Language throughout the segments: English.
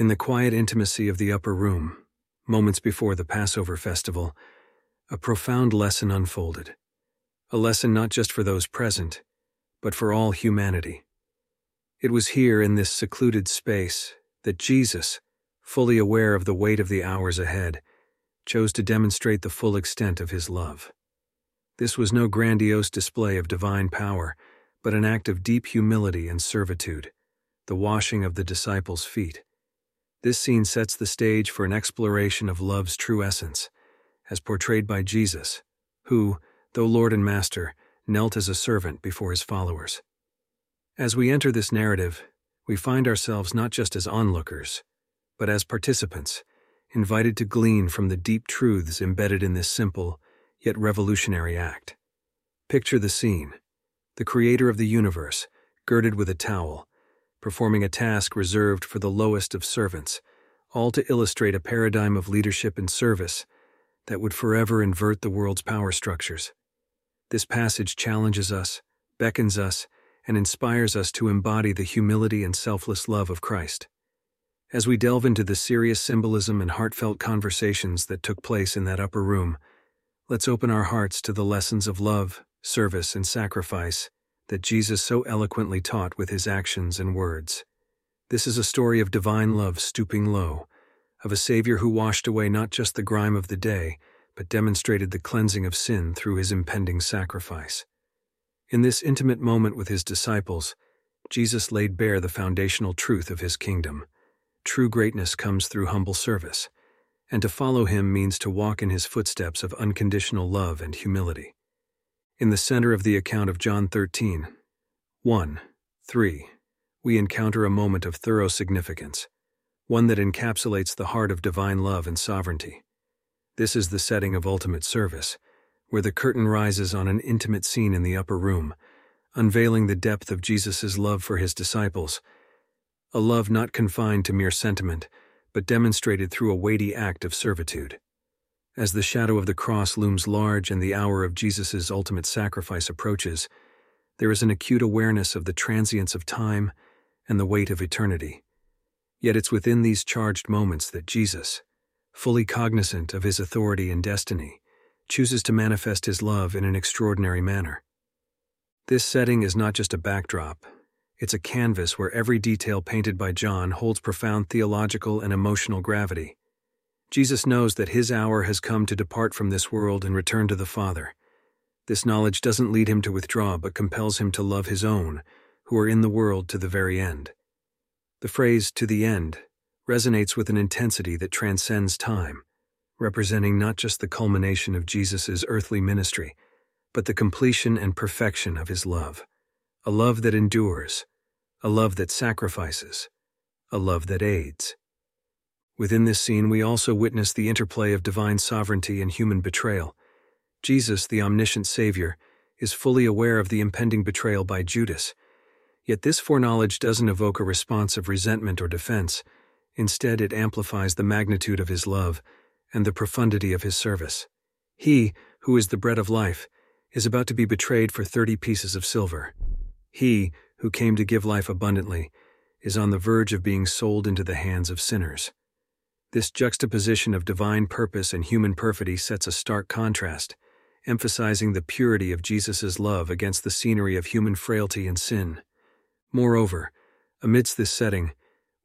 In the quiet intimacy of the upper room, moments before the Passover festival, a profound lesson unfolded. A lesson not just for those present, but for all humanity. It was here in this secluded space that Jesus, fully aware of the weight of the hours ahead, chose to demonstrate the full extent of his love. This was no grandiose display of divine power, but an act of deep humility and servitude, the washing of the disciples' feet. This scene sets the stage for an exploration of love's true essence, as portrayed by Jesus, who, though Lord and Master, knelt as a servant before his followers. As we enter this narrative, we find ourselves not just as onlookers, but as participants, invited to glean from the deep truths embedded in this simple, yet revolutionary act. Picture the scene the creator of the universe, girded with a towel, performing a task reserved for the lowest of servants, all to illustrate a paradigm of leadership and service that would forever invert the world's power structures. This passage challenges us, beckons us, and inspires us to embody the humility and selfless love of Christ. As we delve into the serious symbolism and heartfelt conversations that took place in that upper room, let's open our hearts to the lessons of love, service, and sacrifice that Jesus so eloquently taught with his actions and words. This is a story of divine love stooping low, of a Savior who washed away not just the grime of the day, but demonstrated the cleansing of sin through his impending sacrifice. In this intimate moment with his disciples, Jesus laid bare the foundational truth of his kingdom. True greatness comes through humble service, and to follow him means to walk in his footsteps of unconditional love and humility. In the center of the account of John 13, 1, 3, we encounter a moment of thorough significance, one that encapsulates the heart of divine love and sovereignty. This is the setting of ultimate service, where the curtain rises on an intimate scene in the upper room, unveiling the depth of Jesus' love for his disciples, a love not confined to mere sentiment, but demonstrated through a weighty act of servitude. As the shadow of the cross looms large and the hour of Jesus' ultimate sacrifice approaches, there is an acute awareness of the transience of time and the weight of eternity. Yet it's within these charged moments that Jesus, fully cognizant of his authority and destiny, chooses to manifest his love in an extraordinary manner. This setting is not just a backdrop, it's a canvas where every detail painted by John holds profound theological and emotional gravity. Jesus knows that his hour has come to depart from this world and return to the Father. This knowledge doesn't lead him to withdraw, but compels him to love his own, who are in the world to the very end. The phrase, to the end, resonates with an intensity that transcends time, representing not just the culmination of Jesus' earthly ministry, but the completion and perfection of his love. A love that endures, a love that sacrifices, a love that aids. Within this scene, we also witness the interplay of divine sovereignty and human betrayal. Jesus, the omniscient Savior, is fully aware of the impending betrayal by Judas. Yet this foreknowledge doesn't evoke a response of resentment or defense. Instead, it amplifies the magnitude of his love and the profundity of his service. He, who is the bread of life, is about to be betrayed for thirty pieces of silver. He, who came to give life abundantly, is on the verge of being sold into the hands of sinners. This juxtaposition of divine purpose and human perfidy sets a stark contrast, emphasizing the purity of Jesus' love against the scenery of human frailty and sin. Moreover, amidst this setting,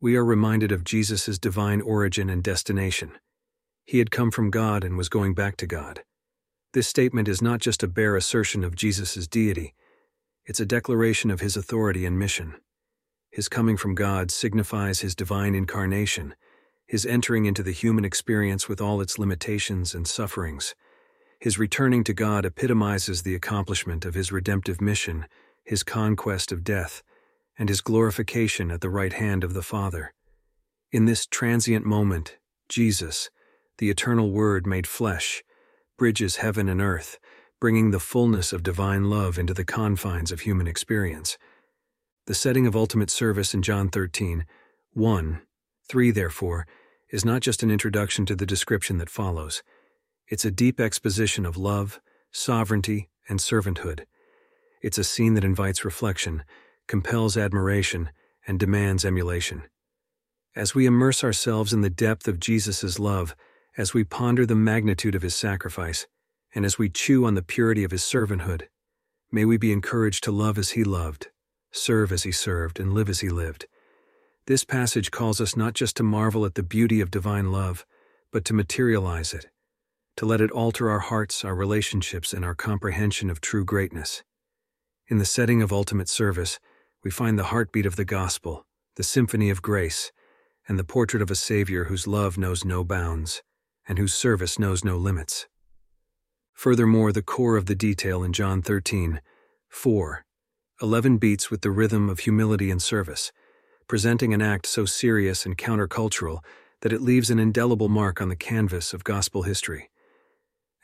we are reminded of Jesus' divine origin and destination. He had come from God and was going back to God. This statement is not just a bare assertion of Jesus' deity, it's a declaration of his authority and mission. His coming from God signifies his divine incarnation, his entering into the human experience with all its limitations and sufferings. His returning to God epitomizes the accomplishment of his redemptive mission, his conquest of death, and his glorification at the right hand of the Father. In this transient moment, Jesus, the eternal Word made flesh, bridges heaven and earth, bringing the fullness of divine love into the confines of human experience. The setting of ultimate service in John 13, 1, 3, therefore, is not just an introduction to the description that follows. It's a deep exposition of love, sovereignty, and servanthood. It's a scene that invites reflection, compels admiration, and demands emulation. As we immerse ourselves in the depth of Jesus' love, as we ponder the magnitude of his sacrifice, and as we chew on the purity of his servanthood, may we be encouraged to love as he loved, serve as he served, and live as he lived. This passage calls us not just to marvel at the beauty of divine love, but to materialize it, to let it alter our hearts, our relationships, and our comprehension of true greatness. In the setting of ultimate service, we find the heartbeat of the gospel, the symphony of grace, and the portrait of a Savior whose love knows no bounds and whose service knows no limits. Furthermore, the core of the detail in John 13, 4, 11 beats with the rhythm of humility and service, presenting an act so serious and countercultural that it leaves an indelible mark on the canvas of gospel history.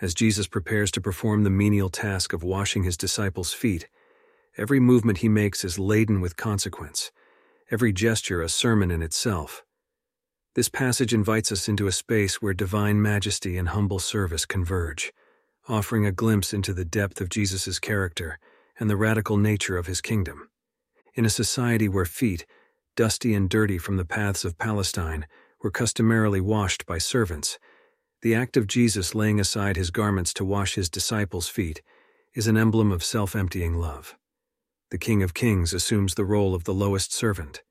As Jesus prepares to perform the menial task of washing his disciples' feet, every movement he makes is laden with consequence, every gesture a sermon in itself. This passage invites us into a space where divine majesty and humble service converge, offering a glimpse into the depth of Jesus' character and the radical nature of his kingdom. In a society where feet, dusty and dirty from the paths of Palestine, were customarily washed by servants, the act of Jesus laying aside his garments to wash his disciples' feet is an emblem of self emptying love. The King of Kings assumes the role of the lowest servant.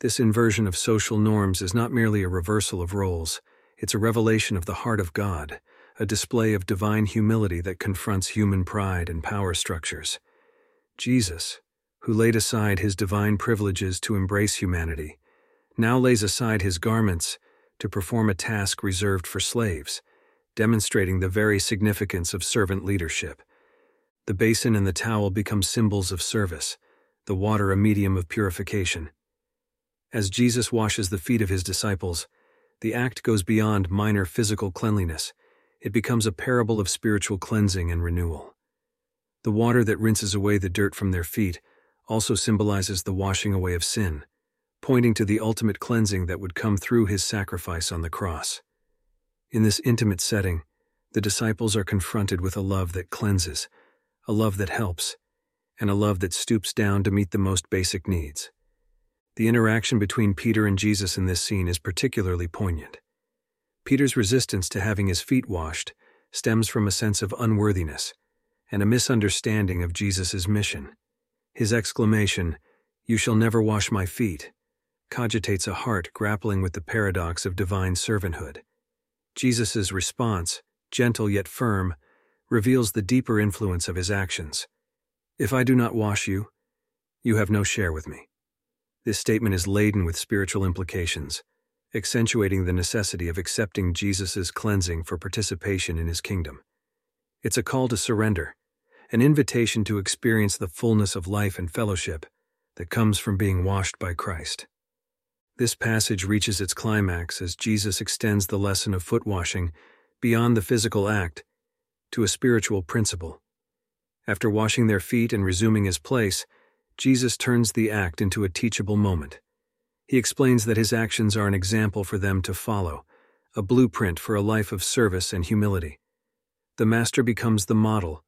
This inversion of social norms is not merely a reversal of roles, it's a revelation of the heart of God, a display of divine humility that confronts human pride and power structures. Jesus, who laid aside his divine privileges to embrace humanity, now lays aside his garments to perform a task reserved for slaves, demonstrating the very significance of servant leadership. The basin and the towel become symbols of service, the water a medium of purification. As Jesus washes the feet of his disciples, the act goes beyond minor physical cleanliness. It becomes a parable of spiritual cleansing and renewal. The water that rinses away the dirt from their feet also symbolizes the washing away of sin, pointing to the ultimate cleansing that would come through his sacrifice on the cross. In this intimate setting, the disciples are confronted with a love that cleanses, a love that helps, and a love that stoops down to meet the most basic needs. The interaction between Peter and Jesus in this scene is particularly poignant. Peter's resistance to having his feet washed stems from a sense of unworthiness and a misunderstanding of Jesus' mission. His exclamation, You shall never wash my feet, cogitates a heart grappling with the paradox of divine servanthood. Jesus' response, gentle yet firm, reveals the deeper influence of his actions. If I do not wash you, you have no share with me. This statement is laden with spiritual implications, accentuating the necessity of accepting Jesus' cleansing for participation in his kingdom. It's a call to surrender, an invitation to experience the fullness of life and fellowship that comes from being washed by Christ. This passage reaches its climax as Jesus extends the lesson of foot washing beyond the physical act to a spiritual principle. After washing their feet and resuming his place, Jesus turns the act into a teachable moment. He explains that his actions are an example for them to follow, a blueprint for a life of service and humility. The Master becomes the model,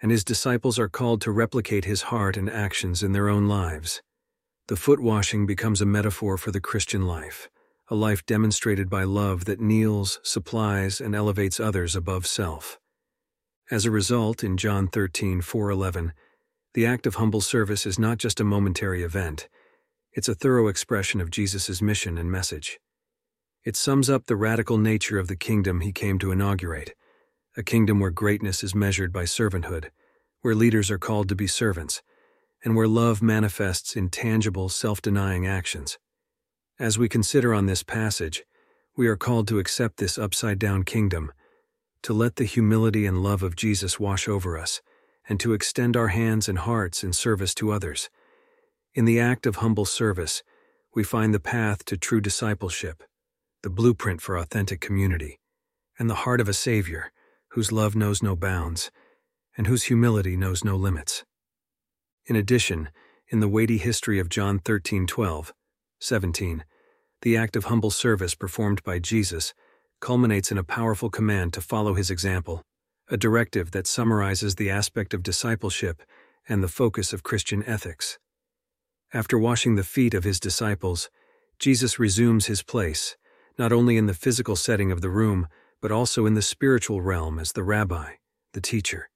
and his disciples are called to replicate his heart and actions in their own lives. The foot washing becomes a metaphor for the Christian life, a life demonstrated by love that kneels, supplies, and elevates others above self. As a result, in John 13, 411, the act of humble service is not just a momentary event, it's a thorough expression of Jesus' mission and message. It sums up the radical nature of the kingdom he came to inaugurate a kingdom where greatness is measured by servanthood, where leaders are called to be servants, and where love manifests in tangible, self denying actions. As we consider on this passage, we are called to accept this upside down kingdom, to let the humility and love of Jesus wash over us and to extend our hands and hearts in service to others. In the act of humble service, we find the path to true discipleship, the blueprint for authentic community, and the heart of a Savior whose love knows no bounds and whose humility knows no limits. In addition, in the weighty history of John 13 12, 17, the act of humble service performed by Jesus culminates in a powerful command to follow his example a directive that summarizes the aspect of discipleship and the focus of Christian ethics. After washing the feet of his disciples, Jesus resumes his place, not only in the physical setting of the room, but also in the spiritual realm as the rabbi, the teacher,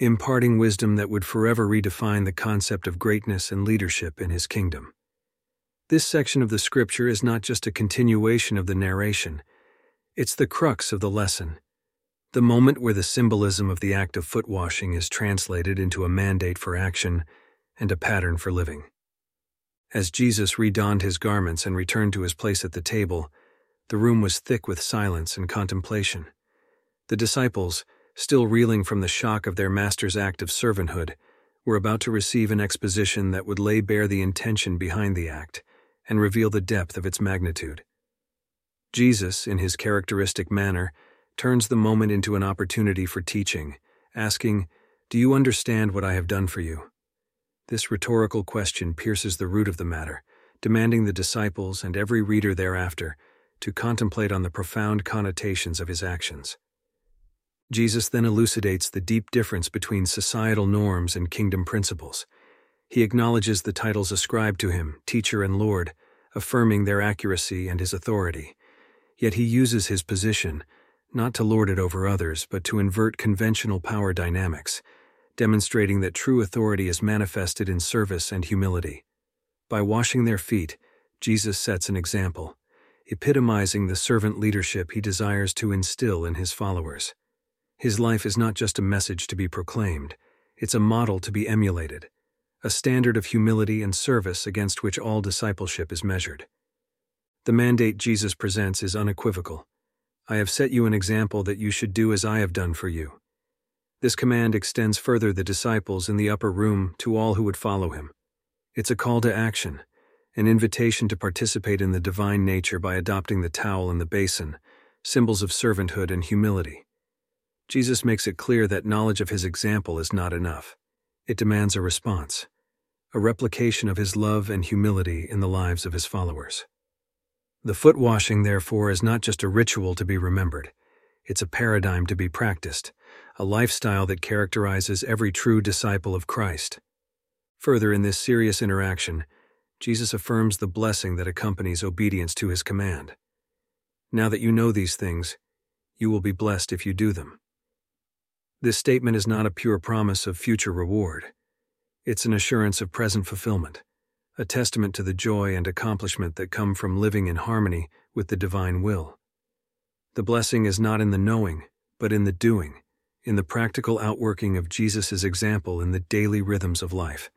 imparting wisdom that would forever redefine the concept of greatness and leadership in his kingdom. This section of the scripture is not just a continuation of the narration, it's the crux of the lesson. The moment where the symbolism of the act of foot washing is translated into a mandate for action and a pattern for living. As Jesus redonned his garments and returned to his place at the table, the room was thick with silence and contemplation. The disciples, still reeling from the shock of their master's act of servanthood, were about to receive an exposition that would lay bare the intention behind the act and reveal the depth of its magnitude. Jesus, in his characteristic manner, turns the moment into an opportunity for teaching, asking, Do you understand what I have done for you? This rhetorical question pierces the root of the matter, demanding the disciples and every reader thereafter to contemplate on the profound connotations of his actions. Jesus then elucidates the deep difference between societal norms and kingdom principles. He acknowledges the titles ascribed to him, teacher and Lord, affirming their accuracy and his authority. Yet he uses his position, not to lord it over others, but to invert conventional power dynamics demonstrating that true authority is manifested in service and humility. By washing their feet, Jesus sets an example, epitomizing the servant leadership he desires to instill in his followers. His life is not just a message to be proclaimed, it's a model to be emulated, a standard of humility and service against which all discipleship is measured. The mandate Jesus presents is unequivocal. I have set you an example that you should do as I have done for you. This command extends further the disciples in the upper room to all who would follow him. It's a call to action, an invitation to participate in the divine nature by adopting the towel and the basin, symbols of servanthood and humility. Jesus makes it clear that knowledge of his example is not enough. It demands a response, a replication of his love and humility in the lives of his followers. The foot washing, therefore, is not just a ritual to be remembered, it's a paradigm to be practiced a lifestyle that characterizes every true disciple of Christ. Further, in this serious interaction, Jesus affirms the blessing that accompanies obedience to his command. Now that you know these things, you will be blessed if you do them. This statement is not a pure promise of future reward. It's an assurance of present fulfillment, a testament to the joy and accomplishment that come from living in harmony with the divine will. The blessing is not in the knowing, but in the doing in the practical outworking of Jesus' example in the daily rhythms of life.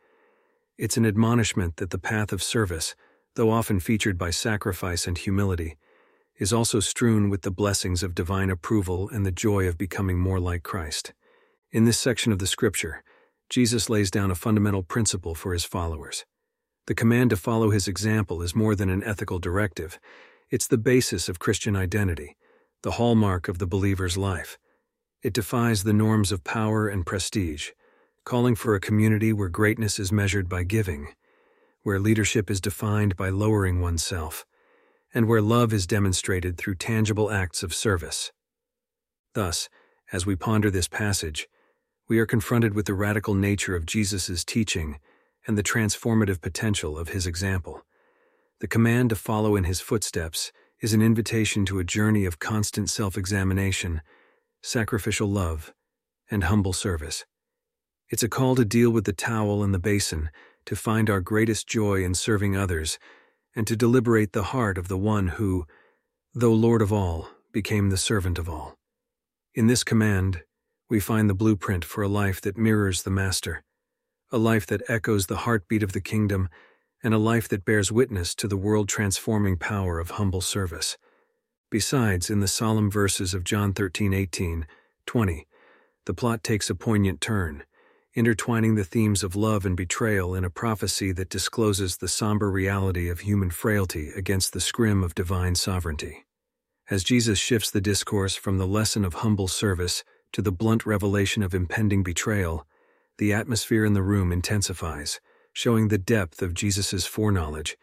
It's an admonishment that the path of service, though often featured by sacrifice and humility, is also strewn with the blessings of divine approval and the joy of becoming more like Christ. In this section of the scripture, Jesus lays down a fundamental principle for his followers. The command to follow his example is more than an ethical directive, it's the basis of Christian identity, the hallmark of the believer's life. It defies the norms of power and prestige, calling for a community where greatness is measured by giving, where leadership is defined by lowering oneself, and where love is demonstrated through tangible acts of service. Thus, as we ponder this passage, we are confronted with the radical nature of Jesus' teaching and the transformative potential of his example. The command to follow in his footsteps is an invitation to a journey of constant self examination sacrificial love, and humble service. It's a call to deal with the towel and the basin, to find our greatest joy in serving others, and to deliberate the heart of the one who, though Lord of all, became the servant of all. In this command, we find the blueprint for a life that mirrors the Master, a life that echoes the heartbeat of the kingdom, and a life that bears witness to the world transforming power of humble service. Besides, in the solemn verses of John 13, 18, 20, the plot takes a poignant turn, intertwining the themes of love and betrayal in a prophecy that discloses the somber reality of human frailty against the scrim of divine sovereignty. As Jesus shifts the discourse from the lesson of humble service to the blunt revelation of impending betrayal, the atmosphere in the room intensifies, showing the depth of Jesus' foreknowledge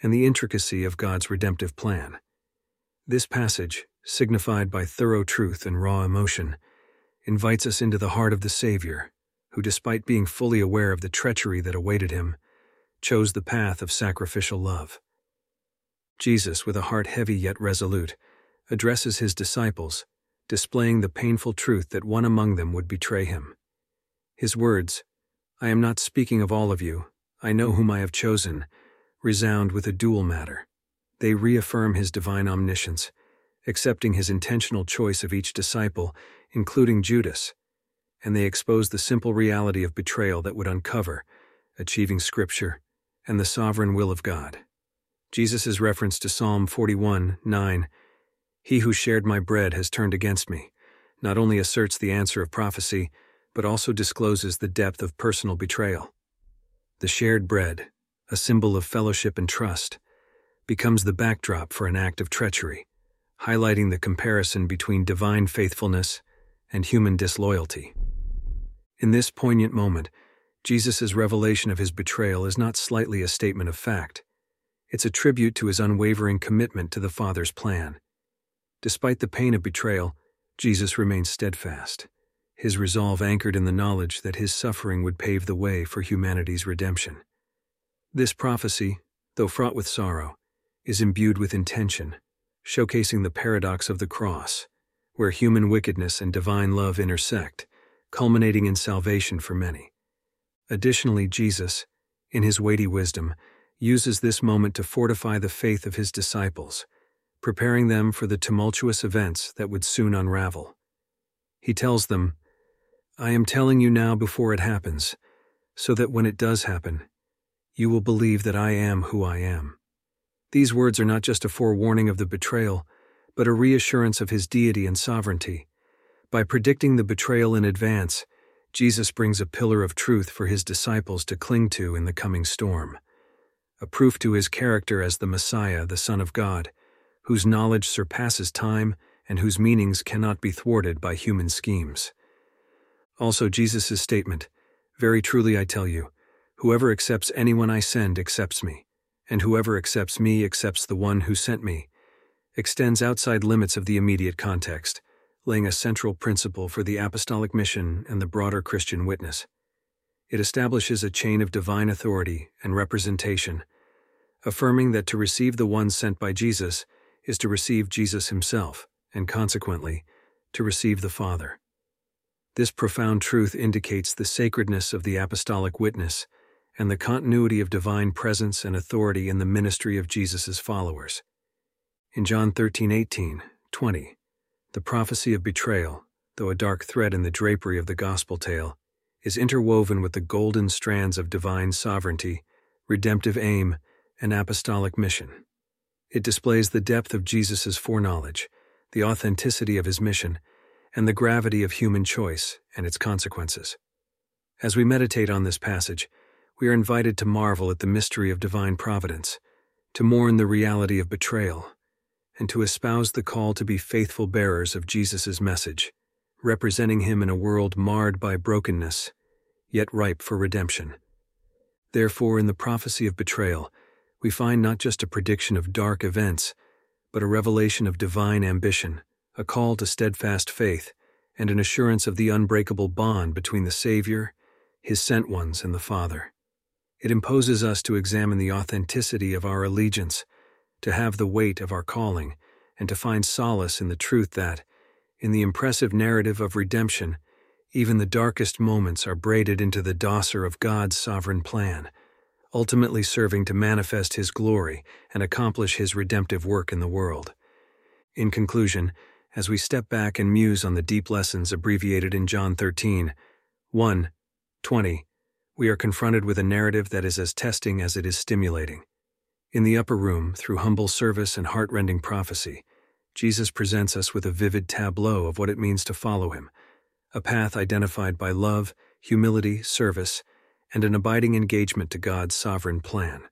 and the intricacy of God's redemptive plan. This passage, signified by thorough truth and raw emotion, invites us into the heart of the Savior, who, despite being fully aware of the treachery that awaited him, chose the path of sacrificial love. Jesus, with a heart heavy yet resolute, addresses his disciples, displaying the painful truth that one among them would betray him. His words, I am not speaking of all of you, I know whom I have chosen, resound with a dual matter. They reaffirm his divine omniscience, accepting his intentional choice of each disciple, including Judas, and they expose the simple reality of betrayal that would uncover, achieving Scripture, and the sovereign will of God. Jesus' reference to Psalm 41 9, He who shared my bread has turned against me, not only asserts the answer of prophecy, but also discloses the depth of personal betrayal. The shared bread, a symbol of fellowship and trust, becomes the backdrop for an act of treachery, highlighting the comparison between divine faithfulness and human disloyalty. In this poignant moment, Jesus' revelation of his betrayal is not slightly a statement of fact. It's a tribute to his unwavering commitment to the Father's plan. Despite the pain of betrayal, Jesus remains steadfast, his resolve anchored in the knowledge that his suffering would pave the way for humanity's redemption. This prophecy, though fraught with sorrow, is imbued with intention, showcasing the paradox of the cross, where human wickedness and divine love intersect, culminating in salvation for many. Additionally, Jesus, in his weighty wisdom, uses this moment to fortify the faith of his disciples, preparing them for the tumultuous events that would soon unravel. He tells them, I am telling you now before it happens, so that when it does happen, you will believe that I am who I am. These words are not just a forewarning of the betrayal, but a reassurance of his deity and sovereignty. By predicting the betrayal in advance, Jesus brings a pillar of truth for his disciples to cling to in the coming storm, a proof to his character as the Messiah, the Son of God, whose knowledge surpasses time and whose meanings cannot be thwarted by human schemes. Also, Jesus' statement, Very truly I tell you, whoever accepts anyone I send accepts me and whoever accepts me accepts the one who sent me, extends outside limits of the immediate context, laying a central principle for the apostolic mission and the broader Christian witness. It establishes a chain of divine authority and representation, affirming that to receive the one sent by Jesus is to receive Jesus himself, and consequently, to receive the Father. This profound truth indicates the sacredness of the apostolic witness and the continuity of divine presence and authority in the ministry of Jesus' followers. In John 13, 18, 20, the prophecy of betrayal, though a dark thread in the drapery of the gospel tale, is interwoven with the golden strands of divine sovereignty, redemptive aim, and apostolic mission. It displays the depth of Jesus' foreknowledge, the authenticity of his mission, and the gravity of human choice and its consequences. As we meditate on this passage, we are invited to marvel at the mystery of divine providence, to mourn the reality of betrayal, and to espouse the call to be faithful bearers of Jesus' message, representing him in a world marred by brokenness, yet ripe for redemption. Therefore, in the prophecy of betrayal, we find not just a prediction of dark events, but a revelation of divine ambition, a call to steadfast faith, and an assurance of the unbreakable bond between the Savior, His sent ones, and the Father. It imposes us to examine the authenticity of our allegiance, to have the weight of our calling, and to find solace in the truth that, in the impressive narrative of redemption, even the darkest moments are braided into the dosser of God's sovereign plan, ultimately serving to manifest His glory and accomplish His redemptive work in the world. In conclusion, as we step back and muse on the deep lessons abbreviated in John 13, 1, 20, we are confronted with a narrative that is as testing as it is stimulating. In the upper room, through humble service and heartrending prophecy, Jesus presents us with a vivid tableau of what it means to follow him, a path identified by love, humility, service, and an abiding engagement to God's sovereign plan.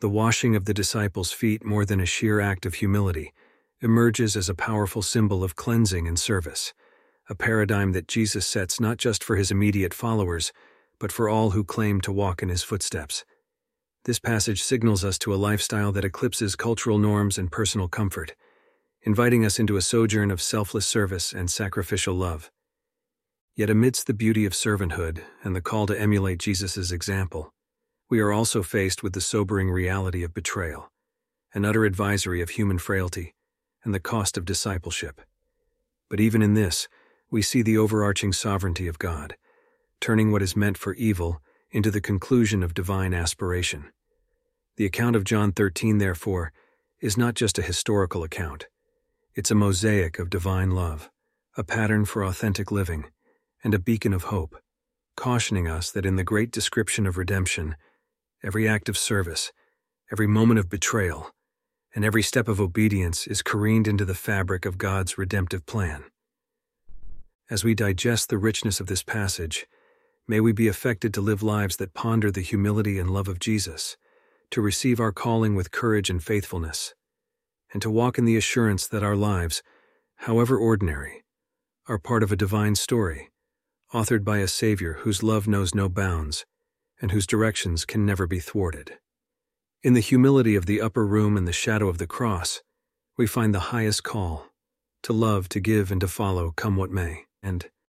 The washing of the disciples' feet, more than a sheer act of humility, emerges as a powerful symbol of cleansing and service, a paradigm that Jesus sets not just for his immediate followers, but for all who claim to walk in his footsteps. This passage signals us to a lifestyle that eclipses cultural norms and personal comfort, inviting us into a sojourn of selfless service and sacrificial love. Yet amidst the beauty of servanthood and the call to emulate Jesus' example, we are also faced with the sobering reality of betrayal. an utter advisory of human frailty, and the cost of discipleship. But even in this, we see the overarching sovereignty of God, turning what is meant for evil into the conclusion of divine aspiration. The account of John 13, therefore, is not just a historical account. It's a mosaic of divine love, a pattern for authentic living, and a beacon of hope, cautioning us that in the great description of redemption, every act of service, every moment of betrayal, and every step of obedience is careened into the fabric of God's redemptive plan. As we digest the richness of this passage, may we be affected to live lives that ponder the humility and love of Jesus, to receive our calling with courage and faithfulness, and to walk in the assurance that our lives, however ordinary, are part of a divine story, authored by a Savior whose love knows no bounds and whose directions can never be thwarted. In the humility of the upper room and the shadow of the cross, we find the highest call to love, to give, and to follow, come what may. And